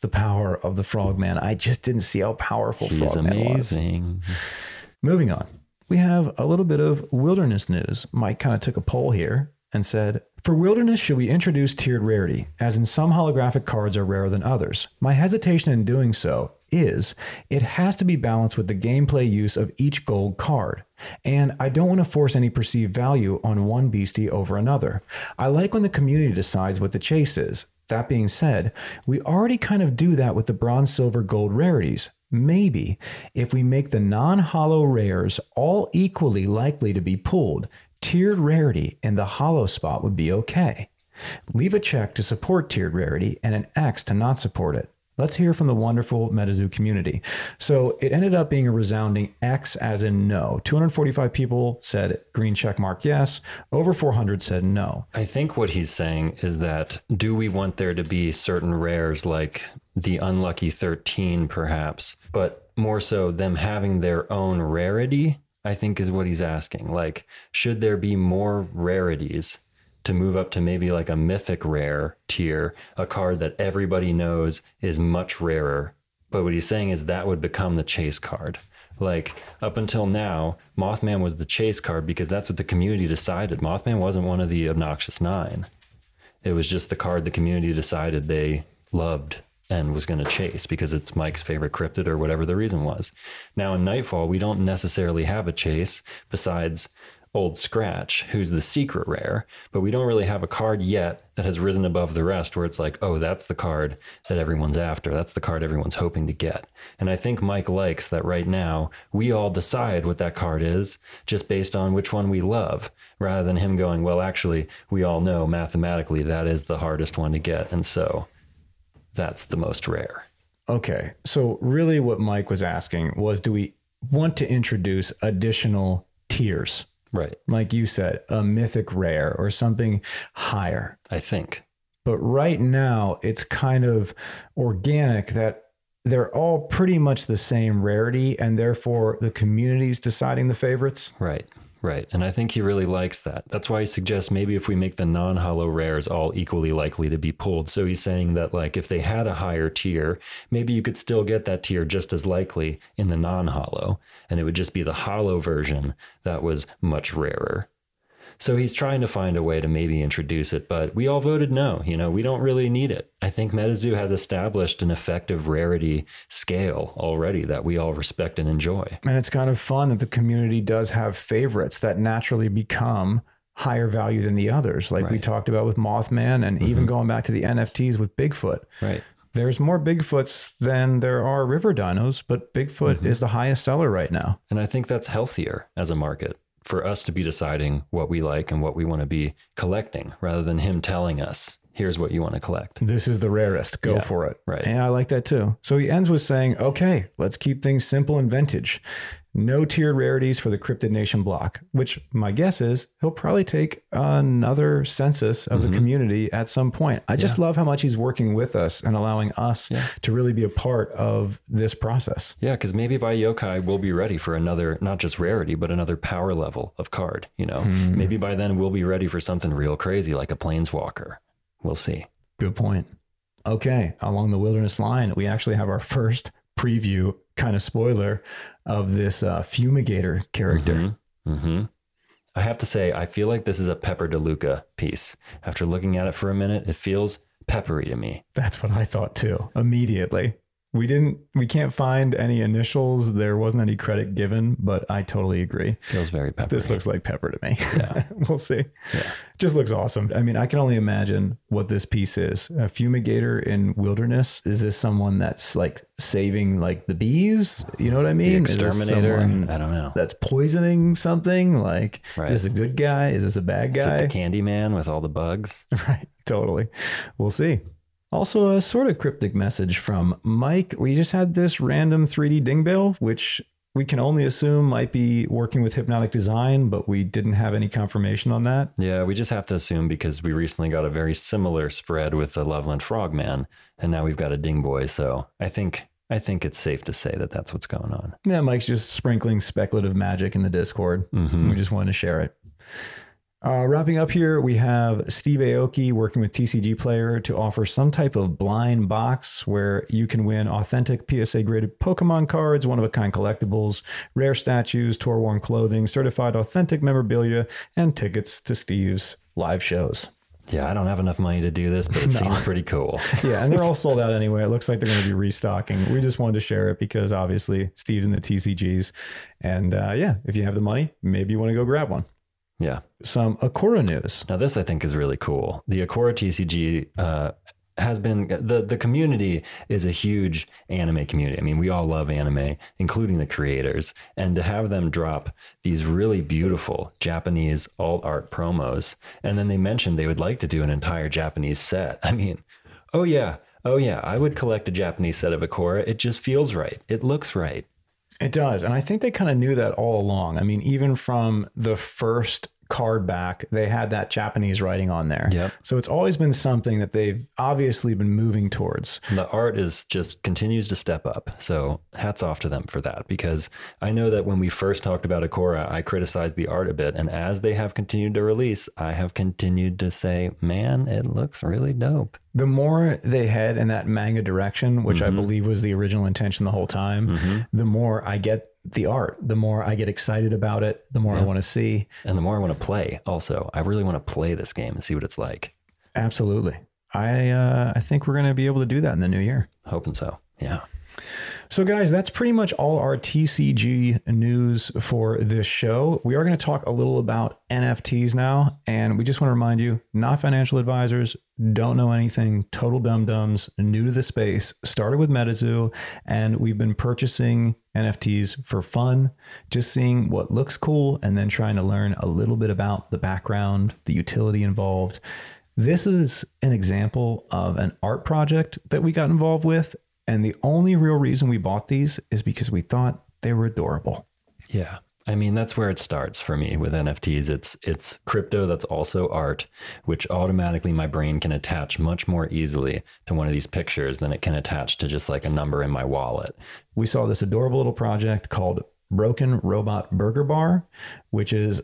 B: the power of the frogman. I just didn't see how powerful
A: He's
B: frogman was.
A: amazing.
B: Moving on, we have a little bit of wilderness news. Mike kind of took a poll here and said, For wilderness, should we introduce tiered rarity, as in some holographic cards are rarer than others? My hesitation in doing so is it has to be balanced with the gameplay use of each gold card. And I don't want to force any perceived value on one beastie over another. I like when the community decides what the chase is. That being said, we already kind of do that with the bronze, silver, gold rarities. Maybe if we make the non hollow rares all equally likely to be pulled, tiered rarity in the hollow spot would be okay. Leave a check to support tiered rarity and an X to not support it. Let's hear from the wonderful MetaZoo community. So it ended up being a resounding X as in no. 245 people said green check mark yes. Over 400 said no.
A: I think what he's saying is that do we want there to be certain rares like the unlucky 13 perhaps, but more so them having their own rarity? I think is what he's asking. Like, should there be more rarities to move up to maybe like a mythic rare tier, a card that everybody knows is much rarer. But what he's saying is that would become the chase card. Like up until now, Mothman was the chase card because that's what the community decided. Mothman wasn't one of the obnoxious nine. It was just the card the community decided they loved and was going to chase because it's Mike's favorite cryptid or whatever the reason was. Now in Nightfall, we don't necessarily have a chase besides Old Scratch, who's the secret rare, but we don't really have a card yet that has risen above the rest where it's like, oh, that's the card that everyone's after. That's the card everyone's hoping to get. And I think Mike likes that right now we all decide what that card is just based on which one we love, rather than him going, well, actually, we all know mathematically that is the hardest one to get. And so that's the most rare.
B: Okay. So, really, what Mike was asking was do we want to introduce additional tiers?
A: Right.
B: Like you said, a mythic rare or something higher.
A: I think.
B: But right now, it's kind of organic that they're all pretty much the same rarity, and therefore the community's deciding the favorites.
A: Right. Right. And I think he really likes that. That's why he suggests maybe if we make the non hollow rares all equally likely to be pulled. So he's saying that, like, if they had a higher tier, maybe you could still get that tier just as likely in the non hollow. And it would just be the hollow version that was much rarer. So he's trying to find a way to maybe introduce it, but we all voted no. You know, we don't really need it. I think MetaZoo has established an effective rarity scale already that we all respect and enjoy.
B: And it's kind of fun that the community does have favorites that naturally become higher value than the others, like we talked about with Mothman, and even mm-hmm. going back to the NFTs with Bigfoot.
A: Right.
B: There's more Bigfoots than there are river dinos, but Bigfoot mm-hmm. is the highest seller right now.
A: And I think that's healthier as a market for us to be deciding what we like and what we want to be collecting rather than him telling us, here's what you want to collect.
B: This is the rarest. Go
A: Yeah,
B: for it.
A: right.
B: And I like that too. So he ends with saying, okay, let's keep things simple and vintage. No tiered rarities for the Cryptid Nation block, which my guess is he'll probably take another census of
A: Mm-hmm.
B: the community at some point. I just love how much he's working with us and allowing us to really be a part of this process.
A: Yeah, because maybe by yokai we'll be ready for another, not just rarity, but another power level of card. You know, maybe by then we'll be ready for something real crazy like a planeswalker. We'll see.
B: Good point. Okay, along the wilderness line, we actually have our first preview kind of spoiler of this uh, fumigator character.
A: hmm I have to say, I feel like this is a Pepper DeLuca piece. After looking at it for a minute, it feels peppery to me.
B: That's what I thought too. Immediately. We didn't we can't find any initials. There wasn't any credit given, but I totally agree.
A: Feels very peppery.
B: This looks like pepper to me. Yeah. [LAUGHS] we'll see. Just looks awesome. I mean, I can only imagine what this piece is. A fumigator in wilderness. Is this someone that's like saving like the bees? You know what I
A: the
B: mean? Is this
A: exterminator. I don't know.
B: That's poisoning something? Like
A: Right.
B: is this a good guy? Is this a bad guy?
A: Is it the candy man with all the bugs? [LAUGHS]
B: Right, totally. We'll see. Also, a sort of cryptic message from Mike. We just had this random 3D dingbill, which we can only assume might be working with HypnotiqDesign, but we didn't have any confirmation on that.
A: Yeah, we just have to assume because we recently got a very similar spread with the Loveland Frogman, and now we've got a Ding Boy. So I think I think it's safe to say that that's what's going on.
B: Yeah, Mike's just sprinkling speculative magic in the Discord.
A: Mhm.
B: We just wanted to share it. Uh, wrapping up here, we have Steve Aoki working with TCG Player to offer some type of blind box where you can win authentic PSA graded Pokemon cards, one of a kind collectibles, rare statues, tour worn clothing, certified authentic memorabilia, and tickets to Steve's live shows.
A: Yeah, I don't have enough money to do this, but it [LAUGHS] seems pretty cool. [LAUGHS]
B: Yeah, and they're all sold out anyway. It looks like they're going to be restocking. We just wanted to share it because obviously Steve's in the TCGs. And uh, yeah, if you have the money, maybe you want to go grab one.
A: Yeah.
B: Some Akora news.
A: Now, this I think is really cool. The Akora TCG uh, has been the the community is a huge anime community. I mean, we all love anime, including the creators, and to have them drop these really beautiful Japanese alt art promos, and then they mentioned they would like to do an entire Japanese set. [LAUGHS] I mean, oh yeah, oh yeah, I would collect a Japanese set of Akora. It just feels right. It looks right.
B: It does. And I think they kind of knew that all along. I mean, even from the first card back, they had that Japanese writing on there.
A: Yep.
B: So it's always been something that they've obviously been moving towards.
A: The art is just continues to step up. So hats off to them for that because I know that when we first talked about Akora, I criticized the art a bit. And as they have continued to release, I have continued to say, man, it looks really dope.
B: The more they head in that manga direction, which I mm-hmm. believe was the original intention the whole time, mm-hmm. the more I get the art, the more I get excited about it, the more I want to see.
A: And the more I want to play, also, I really want to play this game and see what it's like.
B: Absolutely. I uh, I think we're going to be able to do that in the new year.
A: Hoping so. Yeah.
B: So, guys, that's pretty much all our TCG news for this show. We are going to talk a little about NFTs now. And we just want to remind you not financial advisors, don't know anything, total dum dums, new to the space, started with MetaZoo, and we've been purchasing NFTs for fun, just seeing what looks cool, and then trying to learn a little bit about the background, the utility involved. This is an example of an art project that we got involved with. And the only real reason we bought these is because we thought they were adorable.
A: Yeah. I mean, that's where it starts for me with NFTs. It's it's crypto that's also art, which automatically my brain can attach much more easily to one of these pictures than it can attach to just like a number in my wallet.
B: We saw this adorable little project called Broken Robot Burger Bar, which is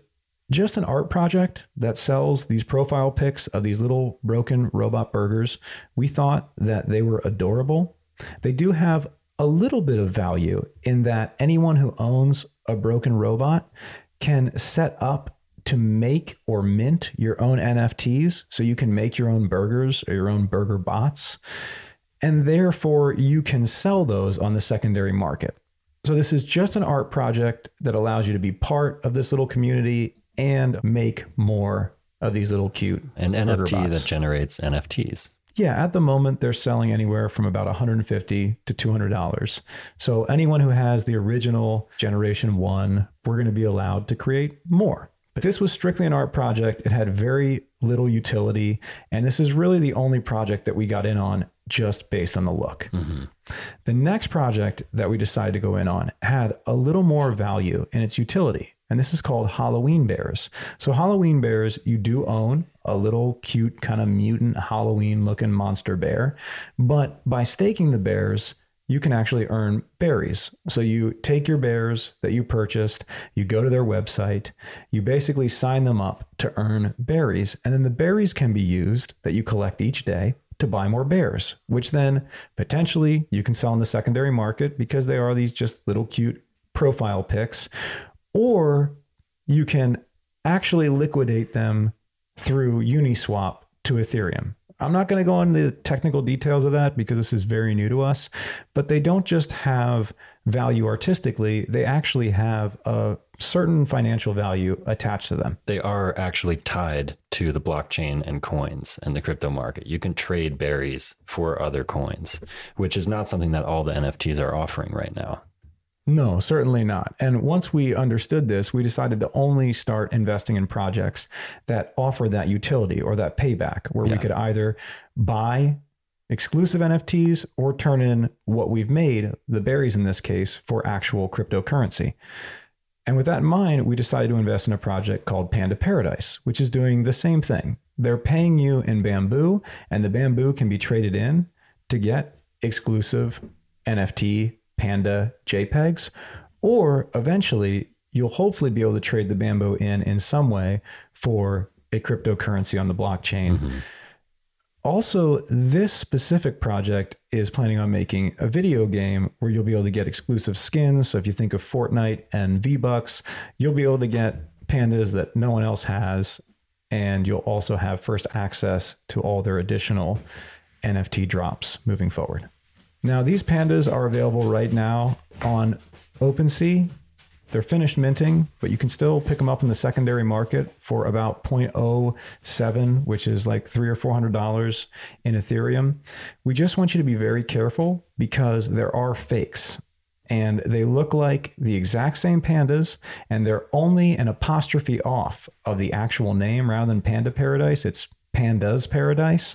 B: just an art project that sells these profile pics of these little broken robot burgers. We thought that they were adorable. They do have a little bit of value in that anyone who owns a broken robot can set up to make or mint your own NFTs. So you can make your own burgers or your own burger bots. And therefore, you can sell those on the secondary market. So, this is just an art project that allows you to be part of this little community and make more of these little cute
A: An NFT
B: bots.
A: that generates NFTs.
B: Yeah, at the moment they're selling anywhere from about 150 to 200 dollars. So anyone who has the original Generation One, we're going to be allowed to create more. But this was strictly an art project. It had very little utility, and this is really the only project that we got in on just based on the look. Mm-hmm. The next project that we decided to go in on had a little more value in its utility, and this is called Halloween Bears. So, Halloween Bears, you do own a little cute, kind of mutant Halloween looking monster bear, but by staking the bears, you can actually earn berries. So you take your bears that you purchased, you go to their website, you basically sign them up to earn berries, and then the berries can be used that you collect each day to buy more bears, which then potentially you can sell in the secondary market because they are these just little cute profile pics, or you can actually liquidate them through Uniswap to Ethereum. I'm not going to go into the technical details of that because this is very new to us, but they don't just have value artistically, they actually have a certain financial value attached to them.
A: They are actually tied to the blockchain and coins and the crypto market. You can trade berries for other coins, which is not something that all the NFTs are offering right now.
B: No, certainly not. And once we understood this, we decided to only start investing in projects that offer that utility or that payback, where we could either buy exclusive NFTs or turn in what we've made, the berries in this case, for actual cryptocurrency. And with that in mind, we decided to invest in a project called Panda Paradise, which is doing the same thing. They're paying you in bamboo, and the bamboo can be traded in to get exclusive NFT Panda JPEGs, or eventually you'll hopefully be able to trade the bamboo in in some way for a cryptocurrency on the blockchain. Mm-hmm. Also, this specific project is planning on making a video game where you'll be able to get exclusive skins. So if you think of Fortnite and V-Bucks, you'll be able to get pandas that no one else has. And you'll also have first access to all their additional NFT drops moving forward. Now, these pandas are available right now on OpenSea they're finished minting, but you can still pick them up in the secondary market for about 0.07, which is like three or four hundred dollars in Ethereum. We just want you to be very careful because there are fakes and they look like the exact same pandas, and they're only an apostrophe off of the actual name rather than Panda Paradise. It's Pandas Paradise.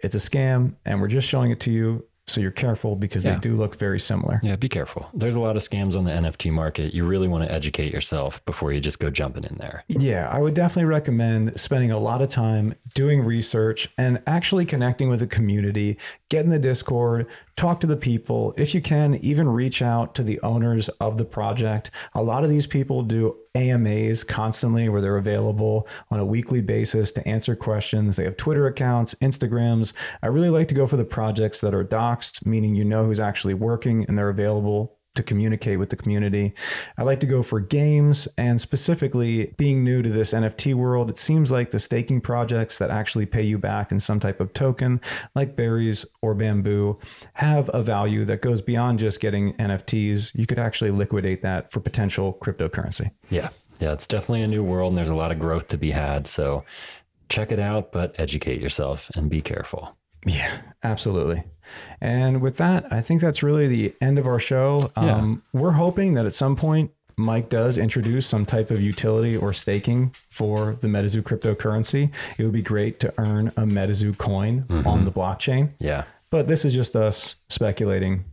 B: It's a scam, and we're just showing it to you so you're careful because yeah. they do look very similar.
A: Yeah, be careful. There's a lot of scams on the NFT market. You really want to educate yourself before you just go jumping in there.
B: Yeah, I would definitely recommend spending a lot of time doing research and actually connecting with the community, get in the Discord, talk to the people. If you can, even reach out to the owners of the project. A lot of these people do AMAs constantly where they're available on a weekly basis to answer questions. They have Twitter accounts, Instagrams. I really like to go for the projects that are doxed, meaning you know who's actually working and they're available to communicate with the community. I like to go for games and specifically being new to this NFT world, it seems like the staking projects that actually pay you back in some type of token, like berries or bamboo, have a value that goes beyond just getting NFTs. You could actually liquidate that for potential cryptocurrency.
A: Yeah. Yeah, it's definitely a new world and there's a lot of growth to be had. So check it out, but educate yourself and be careful.
B: Yeah, absolutely. And with that, I think that's really the end of our show. Yeah. Um, we're hoping that at some point, Mike does introduce some type of utility or staking for the MetaZoo cryptocurrency. It would be great to earn a MetaZoo coin mm-hmm. on the blockchain.
A: Yeah.
B: But this is just us speculating.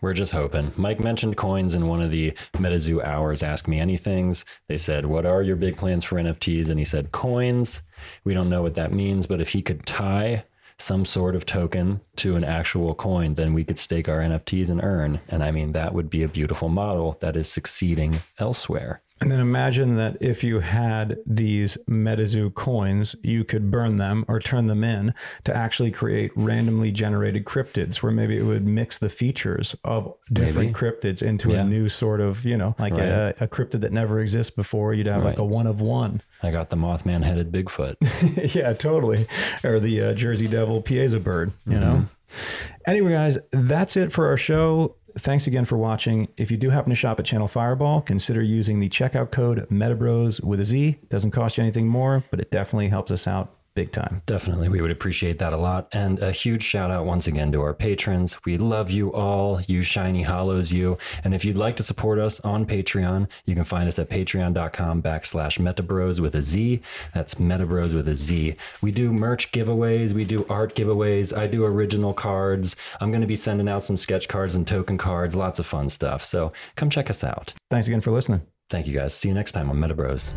A: We're just hoping. Mike mentioned coins in one of the MetaZoo hours. Ask me anything's. They said, What are your big plans for NFTs? And he said, Coins. We don't know what that means, but if he could tie some sort of token to an actual coin, then we could stake our NFTs and earn. And I mean, that would be a beautiful model that is succeeding elsewhere.
B: And then imagine that if you had these MetaZoo coins, you could burn them or turn them in to actually create randomly generated cryptids, where maybe it would mix the features of different maybe. cryptids into yeah. a new sort of, you know, like right. a, a, cryptid that never exists before. You'd have right. like a one of one.
A: I got the Mothman headed Bigfoot. [LAUGHS]
B: yeah, totally. Or the uh, Jersey Devil Piasa bird, you mm-hmm. know? Anyway, guys, that's it for our show. Thanks again for watching. If you do happen to shop at Channel Fireball, consider using the checkout code MetaBros with a Z. Doesn't cost you anything more, but it definitely helps us out big time.
A: Definitely. We would appreciate that a lot. And a huge shout out once again to our patrons. We love you all. You shiny hollows, you. And if you'd like to support us on Patreon, you can find us at patreon.com backslash metabros with a Z. That's metabros with a Z. We do merch giveaways. We do art giveaways. I do original cards. I'm going to be sending out some sketch cards and token cards. Lots of fun stuff. So come check us out.
B: Thanks again for listening.
A: Thank you guys. See you next time on Metabros.